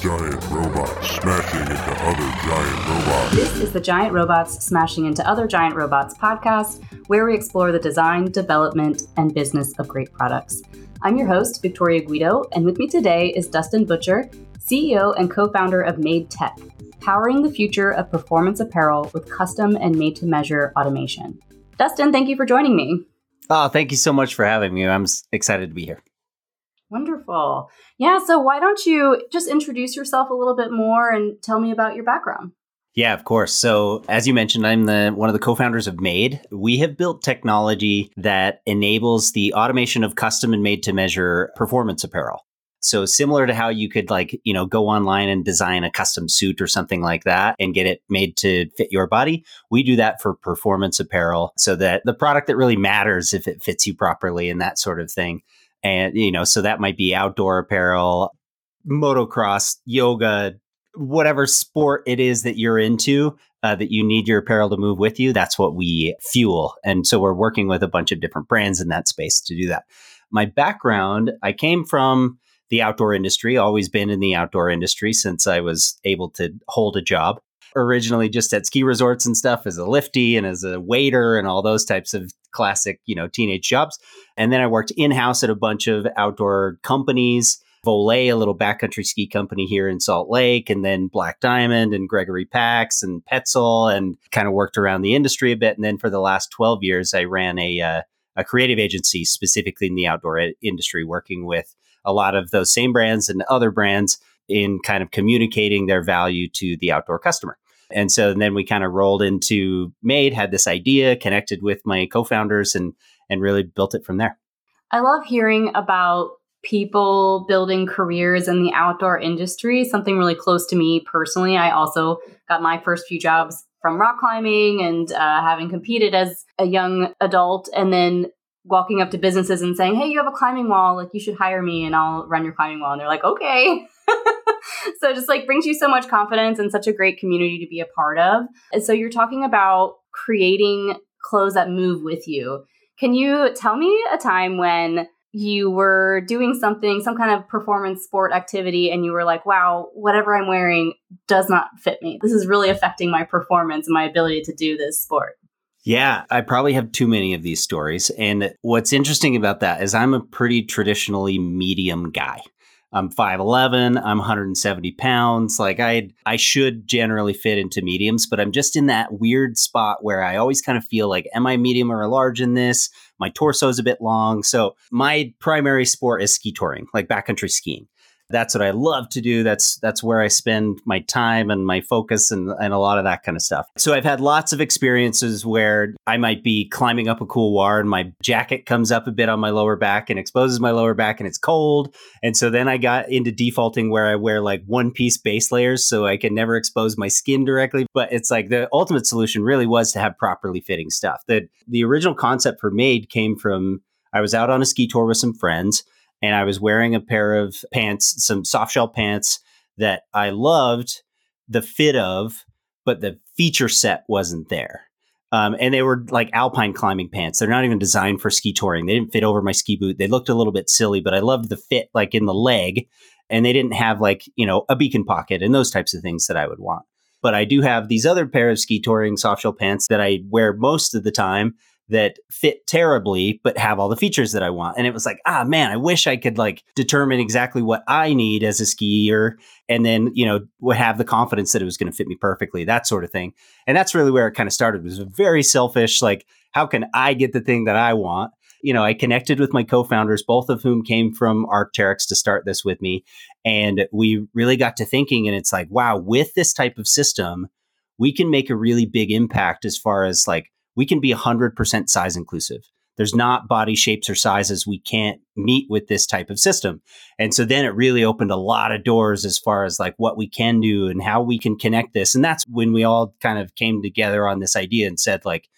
giant robots smashing into other giant robots. This is the Giant Robots Smashing into Other Giant Robots podcast, where we explore the design, development, and business of great products. I'm your host, Victoria Guido, and with me today is Dustin Butcher, CEO and co founder of Made Tech, powering the future of performance apparel with custom and made to measure automation. Dustin, thank you for joining me. Oh, thank you so much for having me. I'm excited to be here. Wonderful. Yeah, so why don't you just introduce yourself a little bit more and tell me about your background? Yeah, of course. So, as you mentioned, I'm the one of the co-founders of Made. We have built technology that enables the automation of custom and made to measure performance apparel. So similar to how you could like, you know, go online and design a custom suit or something like that and get it made to fit your body, we do that for performance apparel so that the product that really matters if it fits you properly and that sort of thing. And you know, so that might be outdoor apparel, motocross, yoga, whatever sport it is that you're into uh, that you need your apparel to move with you, that's what we fuel. And so we're working with a bunch of different brands in that space to do that. My background, I came from the outdoor industry, always been in the outdoor industry since I was able to hold a job. Originally just at ski resorts and stuff as a lifty and as a waiter and all those types of classic, you know, teenage jobs. And then I worked in-house at a bunch of outdoor companies, Voile, a little backcountry ski company here in Salt Lake, and then Black Diamond and Gregory Packs and Petzl, and kind of worked around the industry a bit. And then for the last 12 years, I ran a, uh, a creative agency specifically in the outdoor industry, working with a lot of those same brands and other brands in kind of communicating their value to the outdoor customer. And so then we kind of rolled into Made, had this idea, connected with my co-founders and and really built it from there. I love hearing about people building careers in the outdoor industry, something really close to me personally. I also got my first few jobs from rock climbing and uh, having competed as a young adult and then walking up to businesses and saying, "Hey, you have a climbing wall. Like you should hire me, and I'll run your climbing wall." And they're like, "Okay." so just like brings you so much confidence and such a great community to be a part of. And so you're talking about creating clothes that move with you. Can you tell me a time when you were doing something, some kind of performance sport activity, and you were like, wow, whatever I'm wearing does not fit me. This is really affecting my performance and my ability to do this sport. Yeah, I probably have too many of these stories. And what's interesting about that is I'm a pretty traditionally medium guy. I'm 5'11, I'm 170 pounds. Like I I should generally fit into mediums, but I'm just in that weird spot where I always kind of feel like, am I medium or large in this? My torso is a bit long. So my primary sport is ski touring, like backcountry skiing that's what I love to do. That's that's where I spend my time and my focus and, and a lot of that kind of stuff. So I've had lots of experiences where I might be climbing up a couloir and my jacket comes up a bit on my lower back and exposes my lower back and it's cold. And so then I got into defaulting where I wear like one piece base layers so I can never expose my skin directly. But it's like the ultimate solution really was to have properly fitting stuff. The the original concept for Made came from I was out on a ski tour with some friends and I was wearing a pair of pants, some soft shell pants that I loved the fit of, but the feature set wasn't there. Um, and they were like alpine climbing pants. They're not even designed for ski touring. They didn't fit over my ski boot. They looked a little bit silly, but I loved the fit like in the leg. And they didn't have like, you know, a beacon pocket and those types of things that I would want. But I do have these other pair of ski touring soft shell pants that I wear most of the time that fit terribly but have all the features that I want. And it was like, ah man, I wish I could like determine exactly what I need as a skier and then, you know, would have the confidence that it was going to fit me perfectly, that sort of thing. And that's really where it kind of started. It was very selfish like how can I get the thing that I want? You know, I connected with my co-founders, both of whom came from Arc'teryx to start this with me, and we really got to thinking and it's like, wow, with this type of system, we can make a really big impact as far as like we can be 100% size inclusive. There's not body shapes or sizes we can't meet with this type of system. And so then it really opened a lot of doors as far as like what we can do and how we can connect this. And that's when we all kind of came together on this idea and said, like,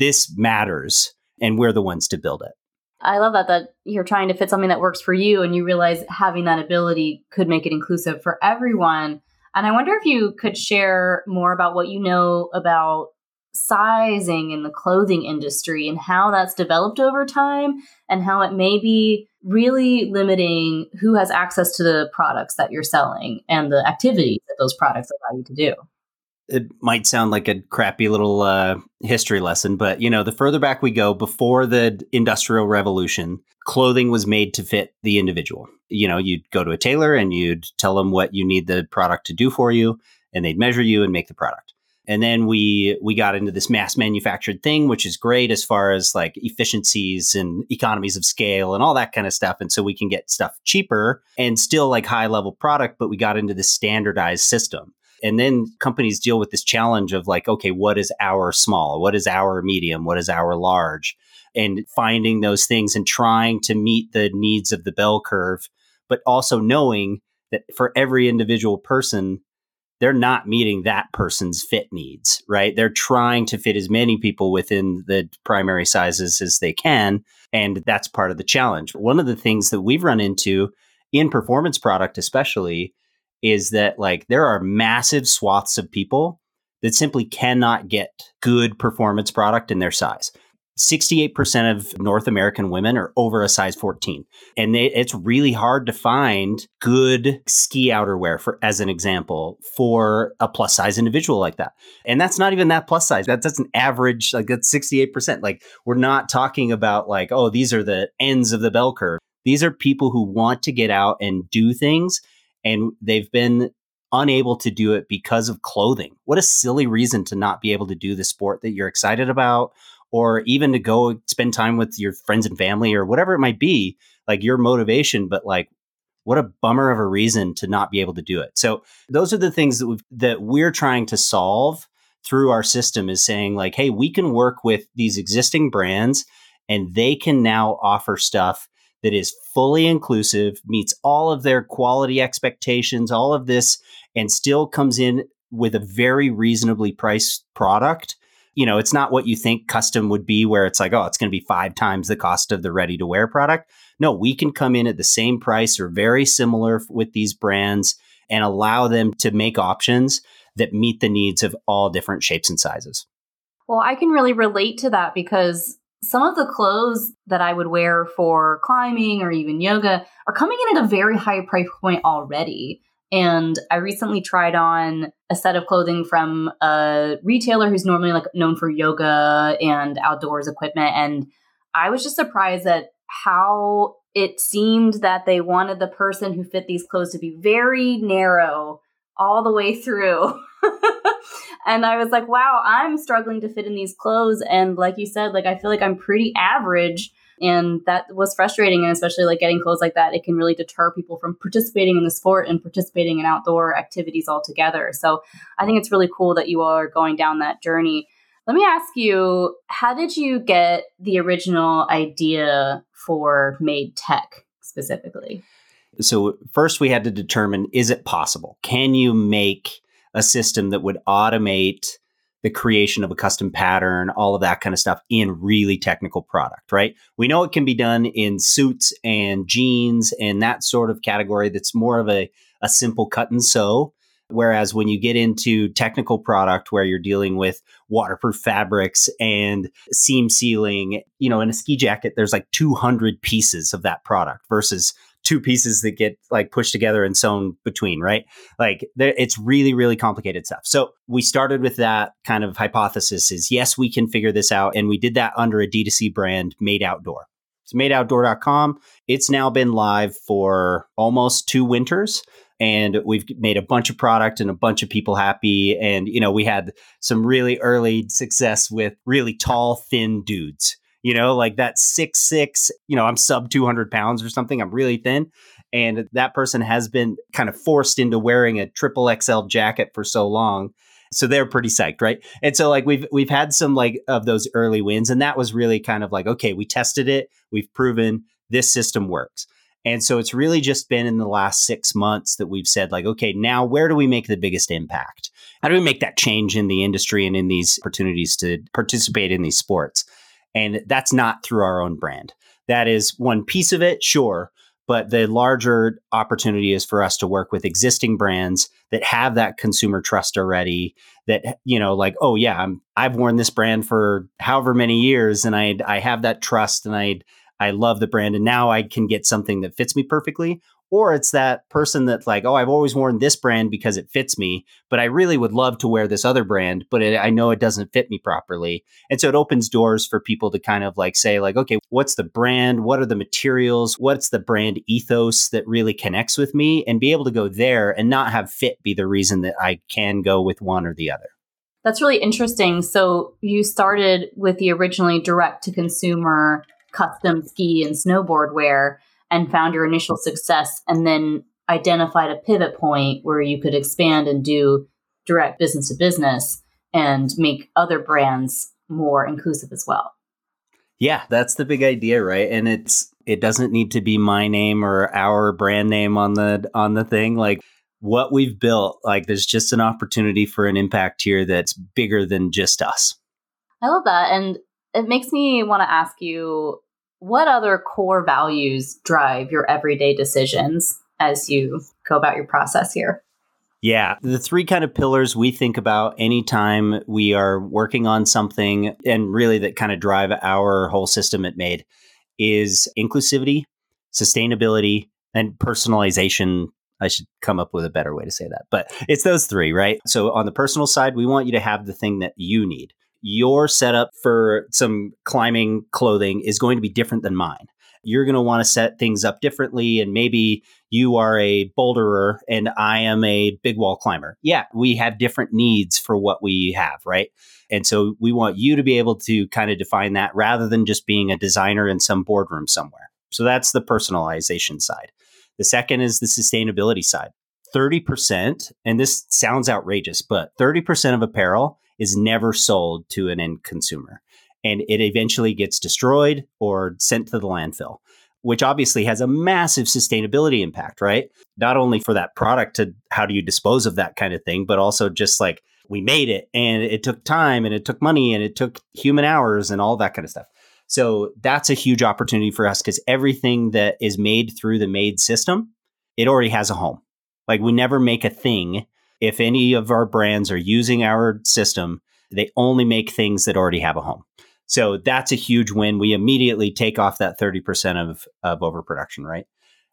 this matters and we're the ones to build it. I love that that you're trying to fit something that works for you and you realize having that ability could make it inclusive for everyone. And I wonder if you could share more about what you know about sizing in the clothing industry and how that's developed over time and how it may be really limiting who has access to the products that you're selling and the activities that those products allow you to do. It might sound like a crappy little uh, history lesson, but you know, the further back we go, before the Industrial Revolution, clothing was made to fit the individual. You know, you'd go to a tailor and you'd tell them what you need the product to do for you, and they'd measure you and make the product and then we we got into this mass manufactured thing which is great as far as like efficiencies and economies of scale and all that kind of stuff. And so we can get stuff cheaper and still like high level product but we got into this standardized system. And then companies deal with this challenge of like okay what is our small? What is our medium? What is our large? And finding those things and trying to meet the needs of the bell curve but also knowing that for every individual person they're not meeting that person's fit needs, right? They're trying to fit as many people within the primary sizes as they can. And that's part of the challenge. One of the things that we've run into in performance product, especially, is that like there are massive swaths of people that simply cannot get good performance product in their size. 68% of North American women are over a size 14. And they, it's really hard to find good ski outerwear for as an example for a plus size individual like that. And that's not even that plus size. That's that's an average like that's 68%. Like we're not talking about like oh these are the ends of the bell curve. These are people who want to get out and do things and they've been unable to do it because of clothing. What a silly reason to not be able to do the sport that you're excited about or even to go spend time with your friends and family or whatever it might be, like your motivation, but like what a bummer of a reason to not be able to do it. So those are the things that we that we're trying to solve through our system is saying like, hey, we can work with these existing brands and they can now offer stuff that is fully inclusive, meets all of their quality expectations, all of this, and still comes in with a very reasonably priced product you know, it's not what you think custom would be, where it's like, oh, it's going to be five times the cost of the ready to wear product. No, we can come in at the same price or very similar with these brands and allow them to make options that meet the needs of all different shapes and sizes. Well, I can really relate to that because some of the clothes that I would wear for climbing or even yoga are coming in at a very high price point already. And I recently tried on a set of clothing from a retailer who's normally like known for yoga and outdoors equipment. And I was just surprised at how it seemed that they wanted the person who fit these clothes to be very narrow all the way through. and I was like, wow, I'm struggling to fit in these clothes. And like you said, like I feel like I'm pretty average and that was frustrating. And especially like getting clothes like that, it can really deter people from participating in the sport and participating in outdoor activities altogether. So I think it's really cool that you all are going down that journey. Let me ask you, how did you get the original idea for Made Tech specifically? So, first we had to determine is it possible? Can you make a system that would automate the creation of a custom pattern, all of that kind of stuff in really technical product, right? We know it can be done in suits and jeans and that sort of category that's more of a, a simple cut and sew. Whereas when you get into technical product where you're dealing with waterproof fabrics and seam sealing, you know, in a ski jacket, there's like 200 pieces of that product versus two pieces that get like pushed together and sewn between, right? Like it's really, really complicated stuff. So we started with that kind of hypothesis is yes, we can figure this out. And we did that under a D2C brand, Made Outdoor. It's madeoutdoor.com. It's now been live for almost two winters and we've made a bunch of product and a bunch of people happy and you know we had some really early success with really tall thin dudes you know, like that six six, you know, I'm sub 200 pounds or something. I'm really thin. And that person has been kind of forced into wearing a triple XL jacket for so long. So they're pretty psyched, right? And so like we've we've had some like of those early wins, and that was really kind of like, okay, we tested it, we've proven this system works. And so it's really just been in the last six months that we've said, like, okay, now where do we make the biggest impact? How do we make that change in the industry and in these opportunities to participate in these sports? And that's not through our own brand. That is one piece of it, sure. But the larger opportunity is for us to work with existing brands that have that consumer trust already. That you know, like, oh yeah, I'm I've worn this brand for however many years, and I I have that trust, and I I love the brand, and now I can get something that fits me perfectly or it's that person that's like, oh, I've always worn this brand because it fits me, but I really would love to wear this other brand, but it, I know it doesn't fit me properly. And so it opens doors for people to kind of like say, like, okay, what's the brand? What are the materials? What's the brand ethos that really connects with me? And be able to go there and not have fit be the reason that I can go with one or the other. That's really interesting. So you started with the originally direct to consumer custom ski and snowboard wear and found your initial success and then identified a pivot point where you could expand and do direct business to business and make other brands more inclusive as well. Yeah, that's the big idea, right? And it's it doesn't need to be my name or our brand name on the on the thing like what we've built like there's just an opportunity for an impact here that's bigger than just us. I love that and it makes me want to ask you what other core values drive your everyday decisions as you go about your process here? Yeah, the three kind of pillars we think about anytime we are working on something and really that kind of drive our whole system at Made is inclusivity, sustainability, and personalization. I should come up with a better way to say that, but it's those three, right? So on the personal side, we want you to have the thing that you need your setup for some climbing clothing is going to be different than mine. You're going to want to set things up differently. And maybe you are a boulderer and I am a big wall climber. Yeah, we have different needs for what we have, right? And so we want you to be able to kind of define that rather than just being a designer in some boardroom somewhere. So that's the personalization side. The second is the sustainability side. 30%, and this sounds outrageous, but 30% of apparel is never sold to an end consumer. And it eventually gets destroyed or sent to the landfill, which obviously has a massive sustainability impact, right? Not only for that product to how do you dispose of that kind of thing, but also just like we made it and it took time and it took money and it took human hours and all that kind of stuff. So that's a huge opportunity for us because everything that is made through the made system, it already has a home. Like we never make a thing if any of our brands are using our system, they only make things that already have a home. So that's a huge win. We immediately take off that 30% of, of overproduction, right?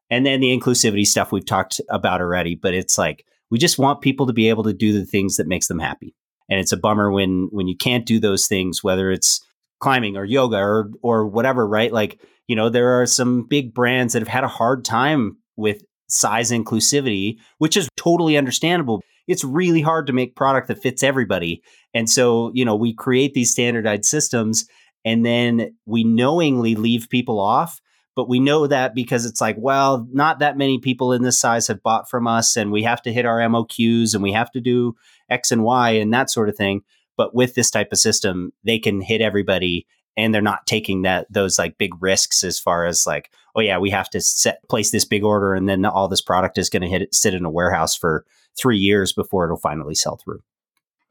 And then the inclusivity stuff we've talked about already, but it's like we just want people to be able to do the things that makes them happy. And it's a bummer when when you can't do those things, whether it's climbing or yoga or or whatever, right? Like, you know, there are some big brands that have had a hard time with size inclusivity, which is totally understandable it's really hard to make product that fits everybody. And so, you know, we create these standardized systems and then we knowingly leave people off. But we know that because it's like, well, not that many people in this size have bought from us, and we have to hit our MOQs and we have to do X and Y and that sort of thing. But with this type of system, they can hit everybody and they're not taking that those like big risks as far as like oh yeah we have to set place this big order and then all this product is going to hit it, sit in a warehouse for three years before it'll finally sell through.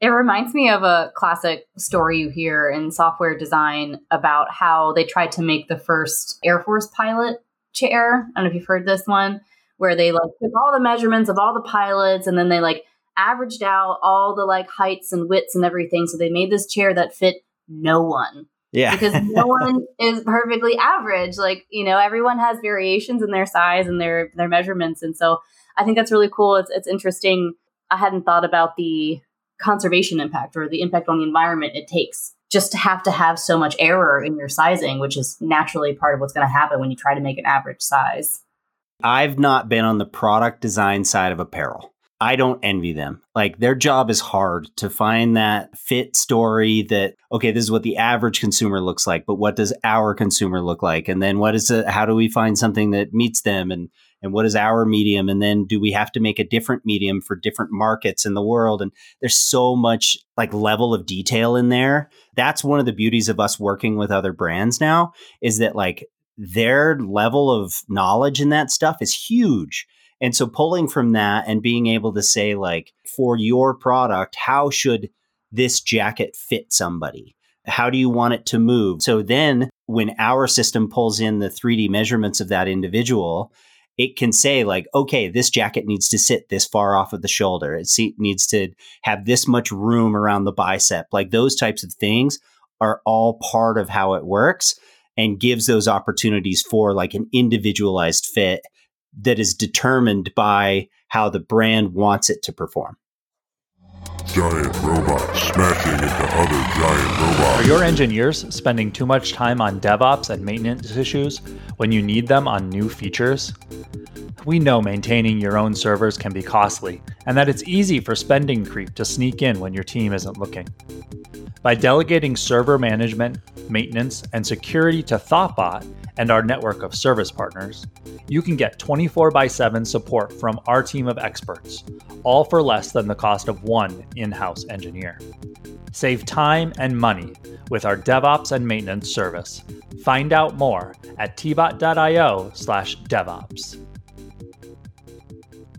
It reminds me of a classic story you hear in software design about how they tried to make the first Air Force pilot chair. I don't know if you've heard this one, where they like took all the measurements of all the pilots and then they like averaged out all the like heights and widths and everything. So they made this chair that fit no one. Yeah. because no one is perfectly average. Like, you know, everyone has variations in their size and their their measurements. And so I think that's really cool. It's it's interesting. I hadn't thought about the conservation impact or the impact on the environment it takes just to have to have so much error in your sizing, which is naturally part of what's going to happen when you try to make an average size. I've not been on the product design side of apparel. I don't envy them. Like their job is hard to find that fit story that okay, this is what the average consumer looks like, but what does our consumer look like? And then what is it how do we find something that meets them? And and what is our medium? And then do we have to make a different medium for different markets in the world? And there's so much like level of detail in there. That's one of the beauties of us working with other brands now is that like their level of knowledge in that stuff is huge and so pulling from that and being able to say like for your product how should this jacket fit somebody how do you want it to move so then when our system pulls in the 3d measurements of that individual it can say like, okay, this jacket needs to sit this far off of the shoulder. It needs to have this much room around the bicep. Like those types of things are all part of how it works and gives those opportunities for like an individualized fit that is determined by how the brand wants it to perform. Giant robots smashing into other giant robots. Are your engineers spending too much time on DevOps and maintenance issues when you need them on new features? We know maintaining your own servers can be costly, and that it's easy for spending creep to sneak in when your team isn't looking. By delegating server management, maintenance, and security to Thoughtbot and our network of service partners, you can get 24 x 7 support from our team of experts, all for less than the cost of one in house engineer. Save time and money with our DevOps and maintenance service. Find out more at tbot.io slash DevOps.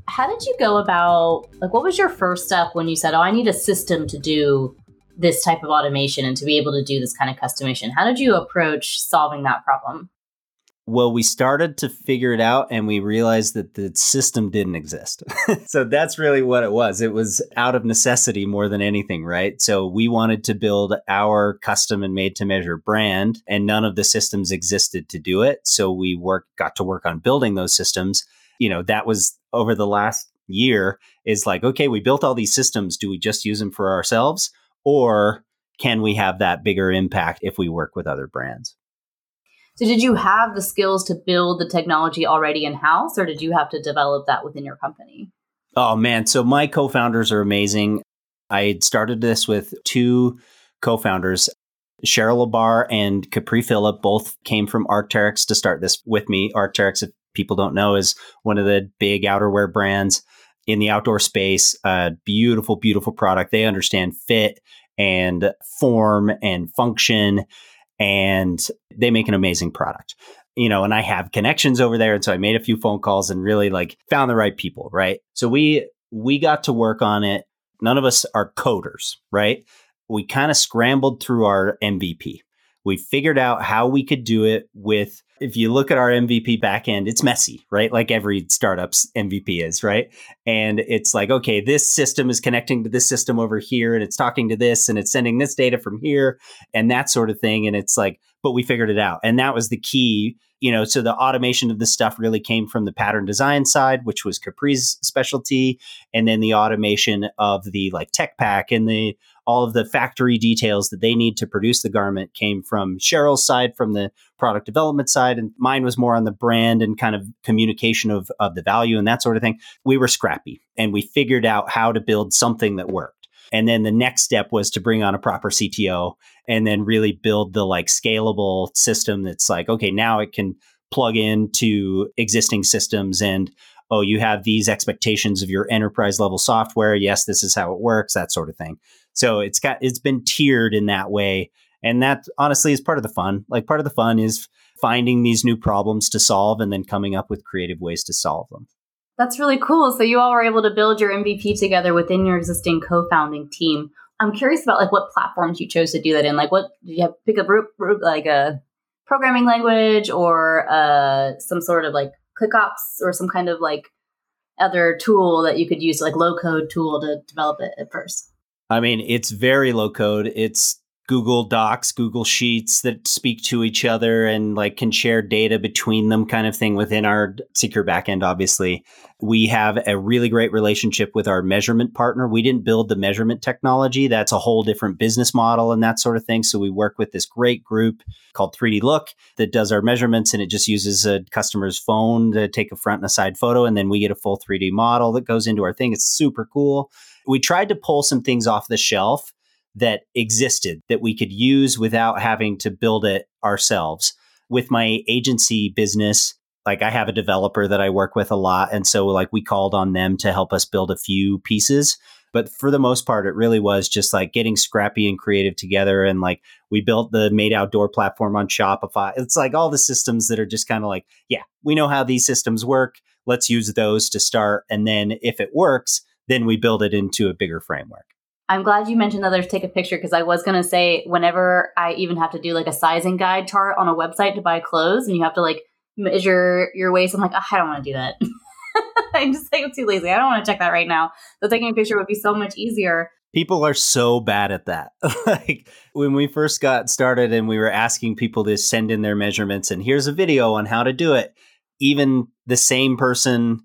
How did you go about, like, what was your first step when you said, oh, I need a system to do this type of automation and to be able to do this kind of customization. How did you approach solving that problem? Well, we started to figure it out and we realized that the system didn't exist. so that's really what it was. It was out of necessity more than anything, right? So we wanted to build our custom and made to measure brand and none of the systems existed to do it. So we work got to work on building those systems. You know, that was over the last year is like, okay, we built all these systems. Do we just use them for ourselves? Or can we have that bigger impact if we work with other brands? So, did you have the skills to build the technology already in house, or did you have to develop that within your company? Oh, man. So, my co founders are amazing. I started this with two co founders. Cheryl Labar and Capri Phillip both came from Arc'teryx to start this with me. Arc'teryx, if people don't know, is one of the big outerwear brands in the outdoor space. A beautiful, beautiful product. They understand fit and form and function, and they make an amazing product. You know, and I have connections over there, and so I made a few phone calls and really like found the right people, right? So we we got to work on it. None of us are coders, right? We kind of scrambled through our MVP. We figured out how we could do it with if you look at our MVP backend, it's messy, right? Like every startup's MVP is, right? And it's like, okay, this system is connecting to this system over here, and it's talking to this, and it's sending this data from here, and that sort of thing. And it's like, but we figured it out. And that was the key, you know. So the automation of this stuff really came from the pattern design side, which was Capri's specialty, and then the automation of the like tech pack and the all of the factory details that they need to produce the garment came from Cheryl's side, from the product development side, and mine was more on the brand and kind of communication of, of the value and that sort of thing. We were scrappy and we figured out how to build something that worked. And then the next step was to bring on a proper CTO and then really build the like scalable system that's like, okay, now it can plug into existing systems and oh, you have these expectations of your enterprise level software. Yes, this is how it works, that sort of thing. So it's got it's been tiered in that way. And that honestly is part of the fun. Like part of the fun is finding these new problems to solve and then coming up with creative ways to solve them. That's really cool. So you all were able to build your MVP together within your existing co-founding team. I'm curious about like what platforms you chose to do that in. Like what did you have pick a like a programming language or uh, some sort of like ClickOps or some kind of like other tool that you could use, like low code tool to develop it at first? I mean, it's very low code. It's Google Docs, Google Sheets that speak to each other and like can share data between them kind of thing within our secure backend, obviously. We have a really great relationship with our measurement partner. We didn't build the measurement technology. That's a whole different business model and that sort of thing. So we work with this great group called 3D Look that does our measurements and it just uses a customer's phone to take a front and a side photo. And then we get a full 3D model that goes into our thing. It's super cool we tried to pull some things off the shelf that existed that we could use without having to build it ourselves. With my agency business, like I have a developer that I work with a lot. And so, like, we called on them to help us build a few pieces. But for the most part, it really was just like getting scrappy and creative together. And like, we built the made outdoor platform on Shopify. It's like all the systems that are just kind of like, yeah, we know how these systems work. Let's use those to start. And then if it works, then we build it into a bigger framework. I'm glad you mentioned others take a picture because I was going to say whenever I even have to do like a sizing guide chart on a website to buy clothes and you have to like measure your waist. I'm like, oh, I don't want to do that. I'm just like, I'm too lazy. I don't want to check that right now. So taking a picture would be so much easier. People are so bad at that. like when we first got started and we were asking people to send in their measurements and here's a video on how to do it, even the same person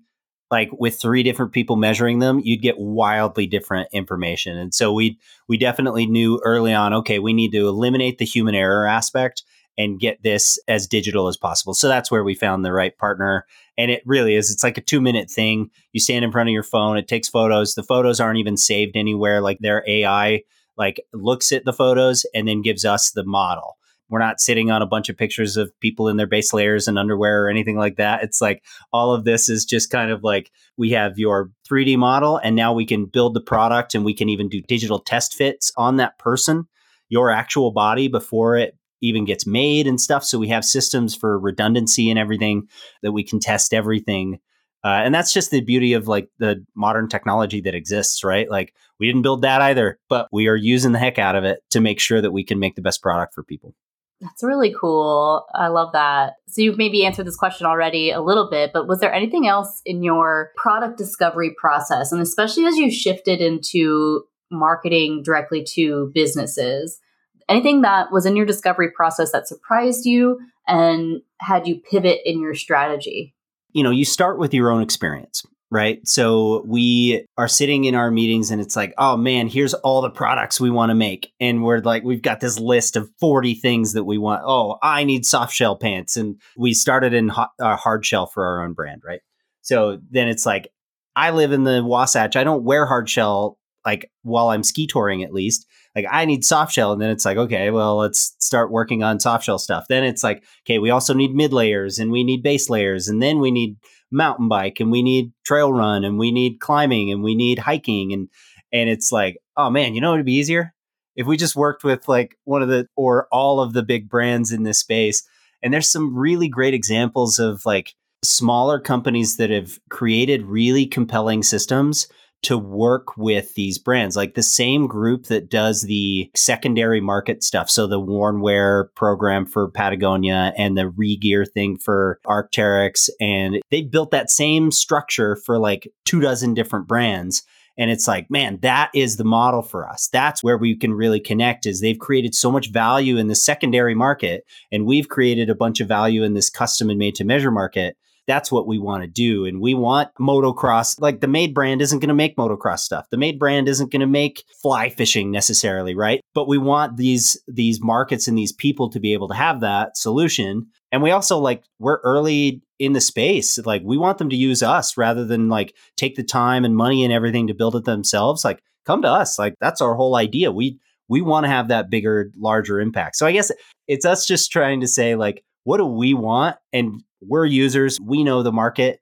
like with three different people measuring them, you'd get wildly different information. And so we we definitely knew early on, okay, we need to eliminate the human error aspect and get this as digital as possible. So that's where we found the right partner. And it really is. It's like a two minute thing. You stand in front of your phone, it takes photos. The photos aren't even saved anywhere. Like their AI like looks at the photos and then gives us the model. We're not sitting on a bunch of pictures of people in their base layers and underwear or anything like that. It's like all of this is just kind of like we have your 3D model and now we can build the product and we can even do digital test fits on that person, your actual body before it even gets made and stuff. So we have systems for redundancy and everything that we can test everything. Uh, and that's just the beauty of like the modern technology that exists, right? Like we didn't build that either, but we are using the heck out of it to make sure that we can make the best product for people. That's really cool. I love that. So you've maybe answered this question already a little bit, but was there anything else in your product discovery process, and especially as you shifted into marketing directly to businesses, anything that was in your discovery process that surprised you and had you pivot in your strategy? You know, you start with your own experience right? So we are sitting in our meetings and it's like, oh man, here's all the products we want to make. And we're like, we've got this list of 40 things that we want. Oh, I need soft shell pants. And we started in uh, hard shell for our own brand, right? So then it's like, I live in the Wasatch. I don't wear hard shell like while I'm ski touring at least. Like I need soft shell. And then it's like, okay, well, let's start working on soft shell stuff. Then it's like, okay, we also need mid layers and we need base layers. And then we need mountain bike and we need trail run and we need climbing and we need hiking and and it's like oh man you know it'd be easier? If we just worked with like one of the or all of the big brands in this space. And there's some really great examples of like smaller companies that have created really compelling systems to work with these brands, like the same group that does the secondary market stuff. So the Wornwear program for Patagonia and the Regear thing for Arc'teryx. And they built that same structure for like two dozen different brands. And it's like, man, that is the model for us. That's where we can really connect is they've created so much value in the secondary market and we've created a bunch of value in this custom and made to measure market that's what we want to do. And we want motocross, like the Made brand isn't going to make motocross stuff. The Made brand isn't going to make fly fishing necessarily, right? But we want these these markets and these people to be able to have that solution. And we also like we're early in the space. Like we want them to use us rather than like take the time and money and everything to build it themselves. Like come to us. Like that's our whole idea. We we want to have that bigger, larger impact. So I guess it's us just trying to say like what do we want and we're users, we know the market.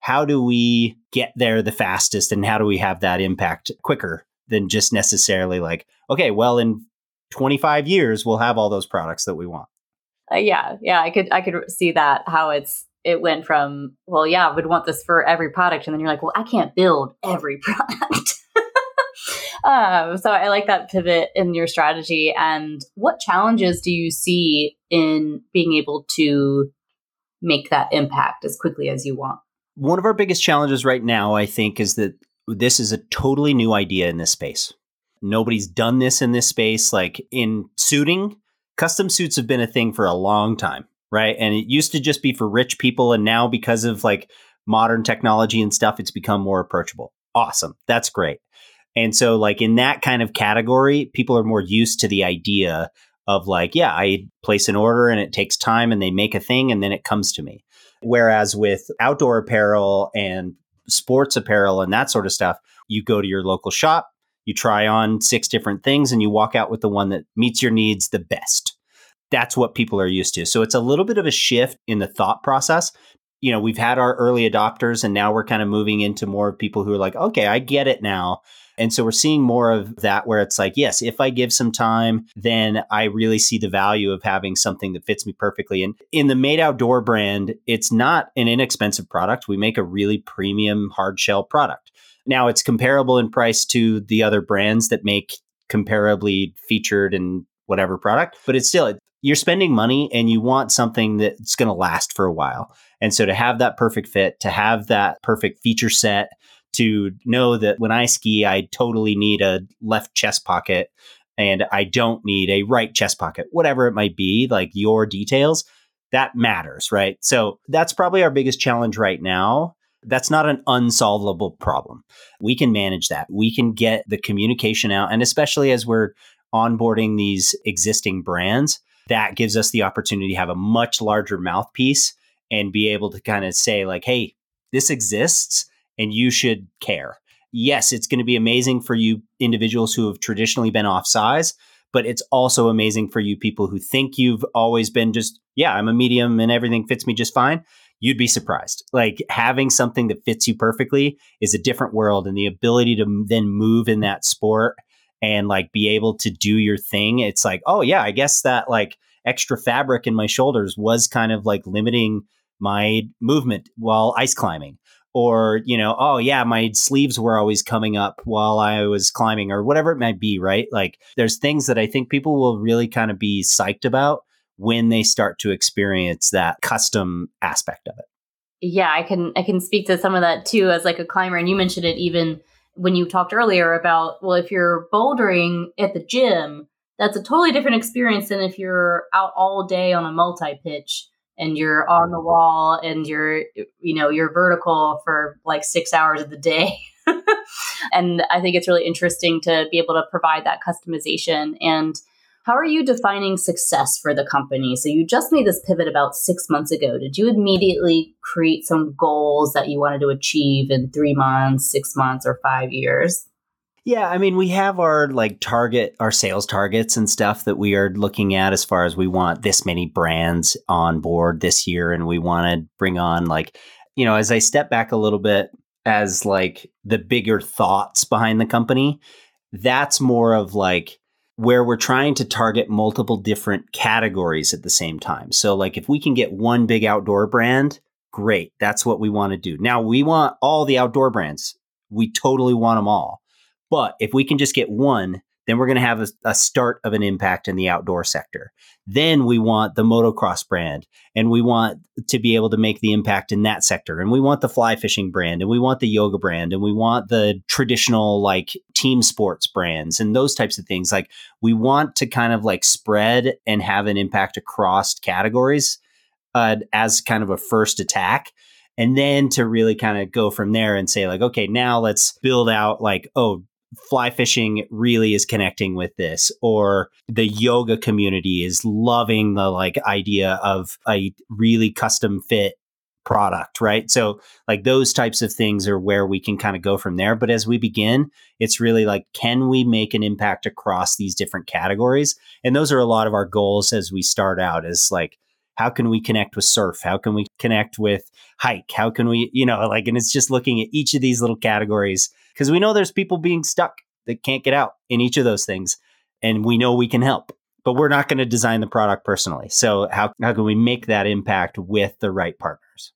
How do we get there the fastest and how do we have that impact quicker than just necessarily like, okay, well, in 25 years, we'll have all those products that we want? Uh, yeah, yeah, I could I could see that how it's it went from well, yeah, I would want this for every product, and then you're like, well, I can't build every product. Um, so I like that pivot in your strategy. And what challenges do you see in being able to make that impact as quickly as you want. One of our biggest challenges right now, I think, is that this is a totally new idea in this space. Nobody's done this in this space. Like in suiting, custom suits have been a thing for a long time, right? And it used to just be for rich people. And now, because of like modern technology and stuff, it's become more approachable. Awesome. That's great. And so, like in that kind of category, people are more used to the idea of like, yeah, I place an order and it takes time and they make a thing and then it comes to me. Whereas with outdoor apparel and sports apparel and that sort of stuff, you go to your local shop, you try on six different things and you walk out with the one that meets your needs the best. That's what people are used to. So it's a little bit of a shift in the thought process. You know, we've had our early adopters and now we're kind of moving into more people who are like, okay, I get it now. And so we're seeing more of that where it's like, yes, if I give some time, then I really see the value of having something that fits me perfectly. And in the Made Outdoor brand, it's not an inexpensive product. We make a really premium hard shell product. Now it's comparable in price to the other brands that make comparably featured and whatever product, but it's still you're spending money and you want something that's going to last for a while. And so to have that perfect fit, to have that perfect feature set, to know that when I ski, I totally need a left chest pocket and I don't need a right chest pocket, whatever it might be, like your details, that matters, right? So that's probably our biggest challenge right now. That's not an unsolvable problem. We can manage that. We can get the communication out. And especially as we're onboarding these existing brands, that gives us the opportunity to have a much larger mouthpiece and be able to kind of say, like, hey, this exists and you should care. Yes, it's going to be amazing for you individuals who have traditionally been off size, but it's also amazing for you people who think you've always been just, yeah, I'm a medium and everything fits me just fine. You'd be surprised. Like having something that fits you perfectly is a different world, and the ability to then move in that sport and like be able to do your thing. It's like, oh yeah, I guess that like extra fabric in my shoulders was kind of like limiting my movement while ice climbing. Or, you know, oh yeah, my sleeves were always coming up while I was climbing or whatever it might be, right? Like there's things that I think people will really kind of be psyched about when they start to experience that custom aspect of it. Yeah, I can I can speak to some of that too as like a climber and you mentioned it even when you talked earlier about, well, if you're bouldering at the gym, that's a totally different experience than if you're out all day on a multi pitch and you're on the wall and you're, you know, you're vertical for like six hours of the day. and I think it's really interesting to be able to provide that customization. And how are you defining success for the company? So you just made this pivot about six months ago. Did you immediately create some goals that you wanted to achieve in three months, six months, or five years? Yeah, I mean, we have our like target, our sales targets and stuff that we are looking at as far as we want this many brands on board this year. And we want to bring on, like, you know, as I step back a little bit as like the bigger thoughts behind the company, that's more of like, where we're trying to target multiple different categories at the same time. So, like, if we can get one big outdoor brand, great. That's what we want to do. Now, we want all the outdoor brands. We totally want them all. But if we can just get one, then we're going to have a, a, start of an impact in the outdoor sector. Then we want the motocross brand and we want to be able to make the impact in that sector. And we want the fly fishing brand and we want the yoga brand and we want the traditional like team sports brands and those types of things. Like we want to kind of like spread and have an impact across categories uh, as kind of a first attack and then to really kind of go from there and say like okay now let's build out like oh fly fishing really is connecting with this or the yoga community is loving the like idea of a really custom fit product right? So like those types of things are where we can kind of go from there. But as we begin it's really like can we make an impact across these different categories? And those are a lot of our goals as we start out is like how can we connect with surf? How can we connect with hike? How can we you know like and it's just looking at each of these little categories because we know there's people being stuck that can't get out in each of those things and we know we can help but we're not going to design the product personally. So how, how can we make that impact with the right partners?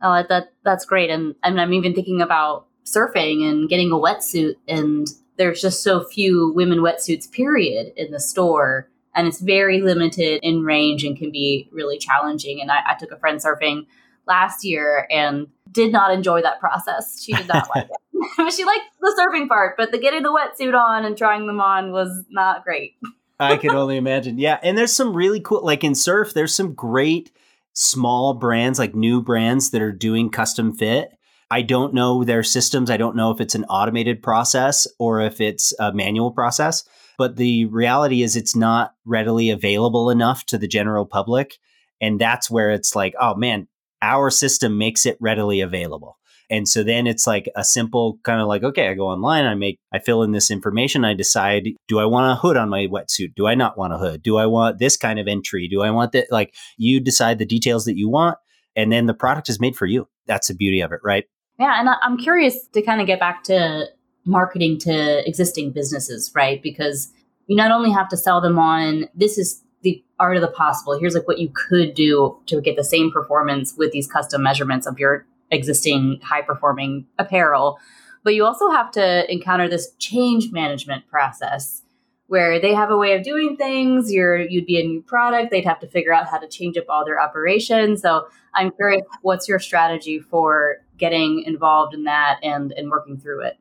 Oh that that's great and, and i'm even thinking about surfing and getting a wetsuit and there's just so few women wetsuits period in the store and it's very limited in range and can be really challenging and I, I took a friend surfing last year and did not enjoy that process. She did not like it. she liked the surfing part, but the getting the wetsuit on and trying them on was not great. I can only imagine. Yeah. And there's some really cool, like in surf, there's some great small brands, like new brands that are doing custom fit. I don't know their systems. I don't know if it's an automated process or if it's a manual process. But the reality is, it's not readily available enough to the general public. And that's where it's like, oh man, our system makes it readily available. And so then it's like a simple kind of like, okay, I go online, I make, I fill in this information, I decide, do I want a hood on my wetsuit? Do I not want a hood? Do I want this kind of entry? Do I want that? Like you decide the details that you want, and then the product is made for you. That's the beauty of it, right? Yeah. And I'm curious to kind of get back to marketing to existing businesses, right? Because you not only have to sell them on this is the art of the possible. Here's like what you could do to get the same performance with these custom measurements of your existing high performing apparel. But you also have to encounter this change management process where they have a way of doing things. You're you'd be a new product. They'd have to figure out how to change up all their operations. So I'm curious, what's your strategy for getting involved in that and and working through it?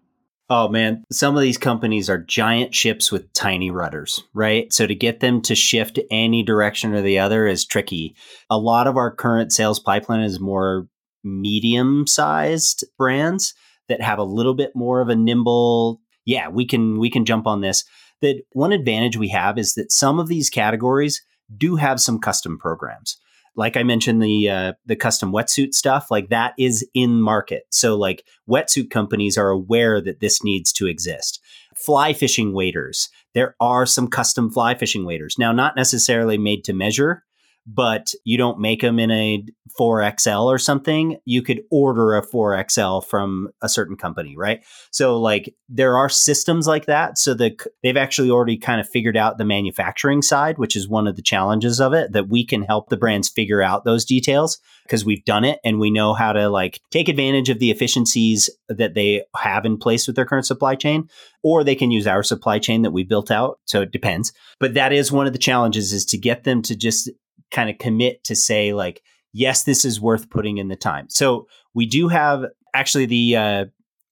Oh man, some of these companies are giant ships with tiny rudders, right? So to get them to shift any direction or the other is tricky. A lot of our current sales pipeline is more medium sized brands that have a little bit more of a nimble, yeah, we can we can jump on this. That one advantage we have is that some of these categories do have some custom programs like I mentioned, the uh, the custom wetsuit stuff, like that is in market. So like wetsuit companies are aware that this needs to exist. Fly fishing waders, there are some custom fly fishing waders. Now, not necessarily made to measure, but you don't make them in a 4XL or something, you could order a 4XL from a certain company, right? So like there are systems like that so that they've actually already kind of figured out the manufacturing side, which is one of the challenges of it that we can help the brands figure out those details because we've done it and we know how to like take advantage of the efficiencies that they have in place with their current supply chain or they can use our supply chain that we built out so it depends but that is one of the challenges is to get them to just kind of commit to say like yes this is worth putting in the time. So we do have actually the uh,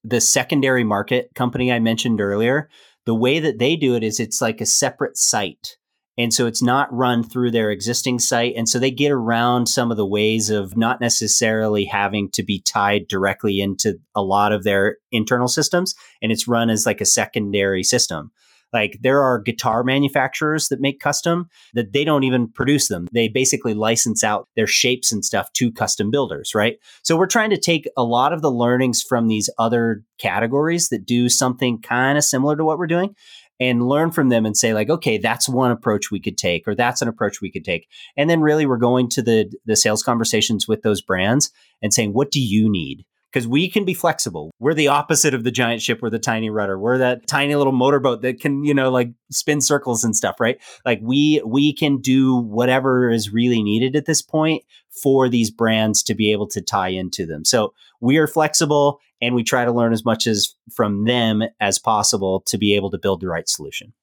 the secondary market company i mentioned earlier the way that they do it is it's like a separate site and so it's not run through their existing site and so they get around some of the ways of not necessarily having to be tied directly into a lot of their internal systems and it's run as like a secondary system like there are guitar manufacturers that make custom that they don't even produce them. They basically license out their shapes and stuff to custom builders, right? So we're trying to take a lot of the learnings from these other categories that do something kind of similar to what we're doing and learn from them and say like okay that's one approach we could take or that's an approach we could take and then really we're going to the the sales conversations with those brands and saying what do you need because we can be flexible. We're the opposite of the giant ship. We're the tiny rudder. We're that tiny little motorboat that can, you know, like spin circles and stuff, right? Like we we can do whatever is really needed at this point for these brands to be able to tie into them. So we are flexible and we try to learn as much as from them as possible to be able to build the right solution.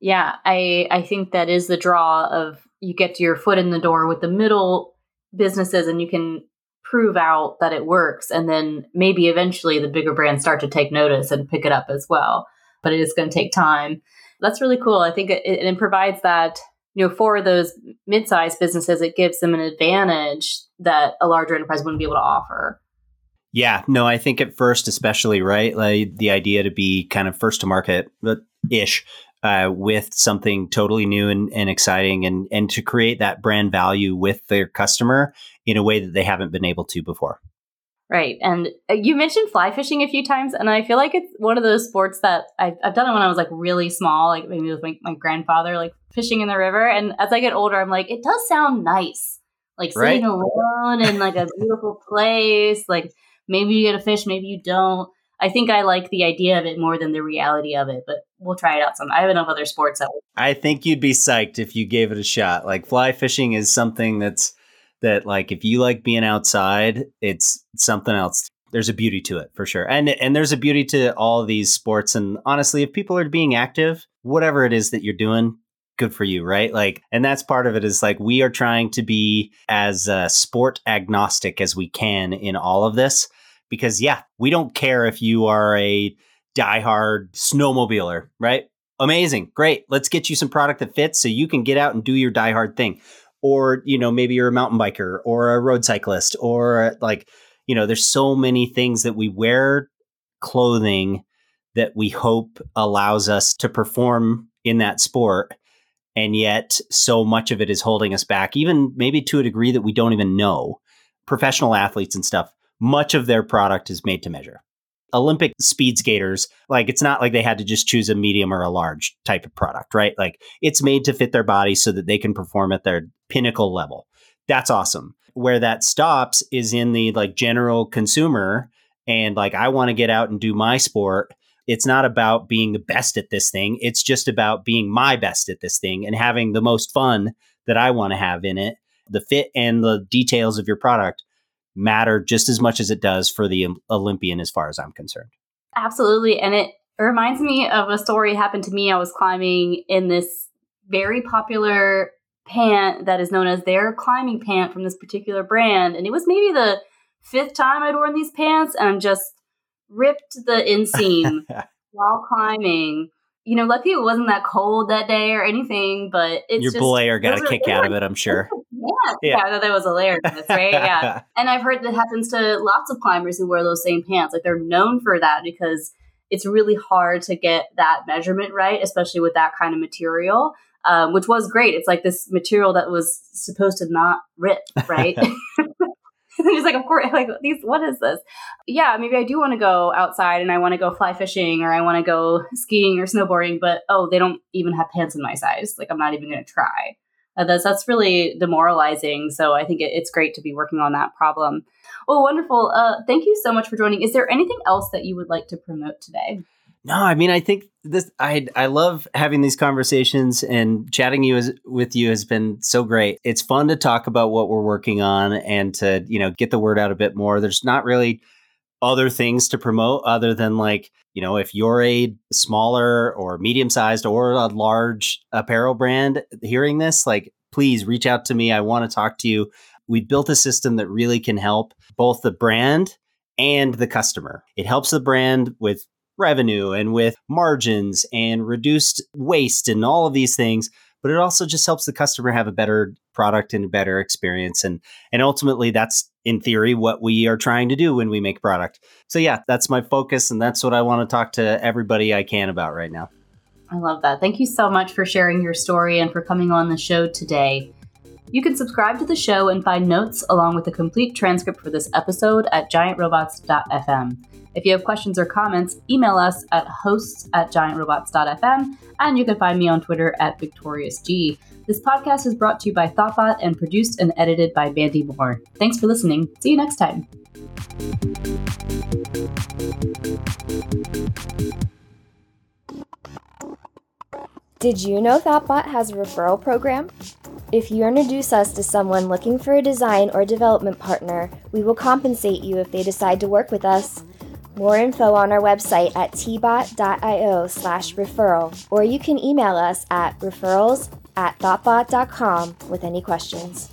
Yeah, I I think that is the draw of you get your foot in the door with the middle businesses and you can prove out that it works and then maybe eventually the bigger brands start to take notice and pick it up as well. But it is going to take time. That's really cool. I think it, it provides that you know for those mid-sized businesses it gives them an advantage that a larger enterprise wouldn't be able to offer. Yeah. No i think at first especially right like the idea to be kind of first to market ish uh, with something totally new and, and exciting and, and to create that brand value with their customer in a way that they haven't been able to before. Right. And uh, you mentioned fly fishing a few times, and I feel like it's one of those sports that I've, I've done it when I was like really small, like maybe with my, my grandfather, like fishing in the river. And as I get older, I'm like, it does sound nice. Like sitting right. alone in like a beautiful place. Like maybe you get a fish, maybe you don't. I think I like the idea of it more than the reality of it, but we'll try it out some. I have enough other sports that. I think you'd be psyched if you gave it a shot. Like fly fishing is something that's that like if you like being outside, it's something else. There's a beauty to it for sure, and and there's a beauty to all these sports. And honestly, if people are being active, whatever it is that you're doing, good for you, right? Like, and that's part of it is like we are trying to be as uh, sport agnostic as we can in all of this because yeah, we don't care if you are a diehard snowmobiler, right? Amazing. Great. Let's get you some product that fits so you can get out and do your diehard thing. Or, you know, maybe you're a mountain biker or a road cyclist or like, you know, there's so many things that we wear clothing that we hope allows us to perform in that sport. And yet, so much of it is holding us back, even maybe to a degree that we don't even know. Professional athletes and stuff much of their product is made to measure. Olympic speed skaters, like it's not like they had to just choose a medium or a large type of product, right? Like it's made to fit their body so that they can perform at their pinnacle level. That's awesome. Where that stops is in the like general consumer and like I want to get out and do my sport. It's not about being the best at this thing. It's just about being my best at this thing and having the most fun that I want to have in it. The fit and the details of your product matter just as much as it does for the Olympian, as far as I'm concerned. Absolutely. And it, reminds me of a story happened to me. I was climbing in this very popular pant that is known as their climbing pant from this particular brand. And it was maybe the fifth time I'd worn these pants and I just ripped the inseam while climbing. You know, luckily it wasn't that cold that day or anything, but it's Your just, got a kick out of it, I'm sure. Yeah, Yeah. I thought that was hilarious, right? Yeah. And I've heard that happens to lots of climbers who wear those same pants. Like they're known for that because it's really hard to get that measurement right, especially with that kind of material, um, which was great. It's like this material that was supposed to not rip, right? And just like, of course, like these. What is this? Yeah, maybe I do want to go outside and I want to go fly fishing or I want to go skiing or snowboarding, but oh, they don't even have pants in my size. Like I'm not even going to try. Uh, that's that's really demoralizing. So I think it, it's great to be working on that problem. Well, wonderful. Uh, thank you so much for joining. Is there anything else that you would like to promote today? No, I mean, I think this. I I love having these conversations and chatting you as, with you has been so great. It's fun to talk about what we're working on and to you know get the word out a bit more. There's not really other things to promote other than like you know if you're a smaller or medium sized or a large apparel brand hearing this like please reach out to me. I want to talk to you. We built a system that really can help both the brand and the customer. It helps the brand with revenue and with margins and reduced waste and all of these things but it also just helps the customer have a better product and a better experience and and ultimately that's in theory what we are trying to do when we make product so yeah that's my focus and that's what i want to talk to everybody i can about right now I love that. Thank you so much for sharing your story and for coming on the show today. You can subscribe to the show and find notes along with a complete transcript for this episode at giantrobots.fm. If you have questions or comments, email us at hosts at giantrobots.fm, and you can find me on Twitter at VictoriousG. This podcast is brought to you by Thoughtbot and produced and edited by Mandy Moore. Thanks for listening. See you next time. Did you know Thoughtbot has a referral program? If you introduce us to someone looking for a design or development partner, we will compensate you if they decide to work with us. More info on our website at tbot.io slash referral, or you can email us at referrals at thoughtbot.com with any questions.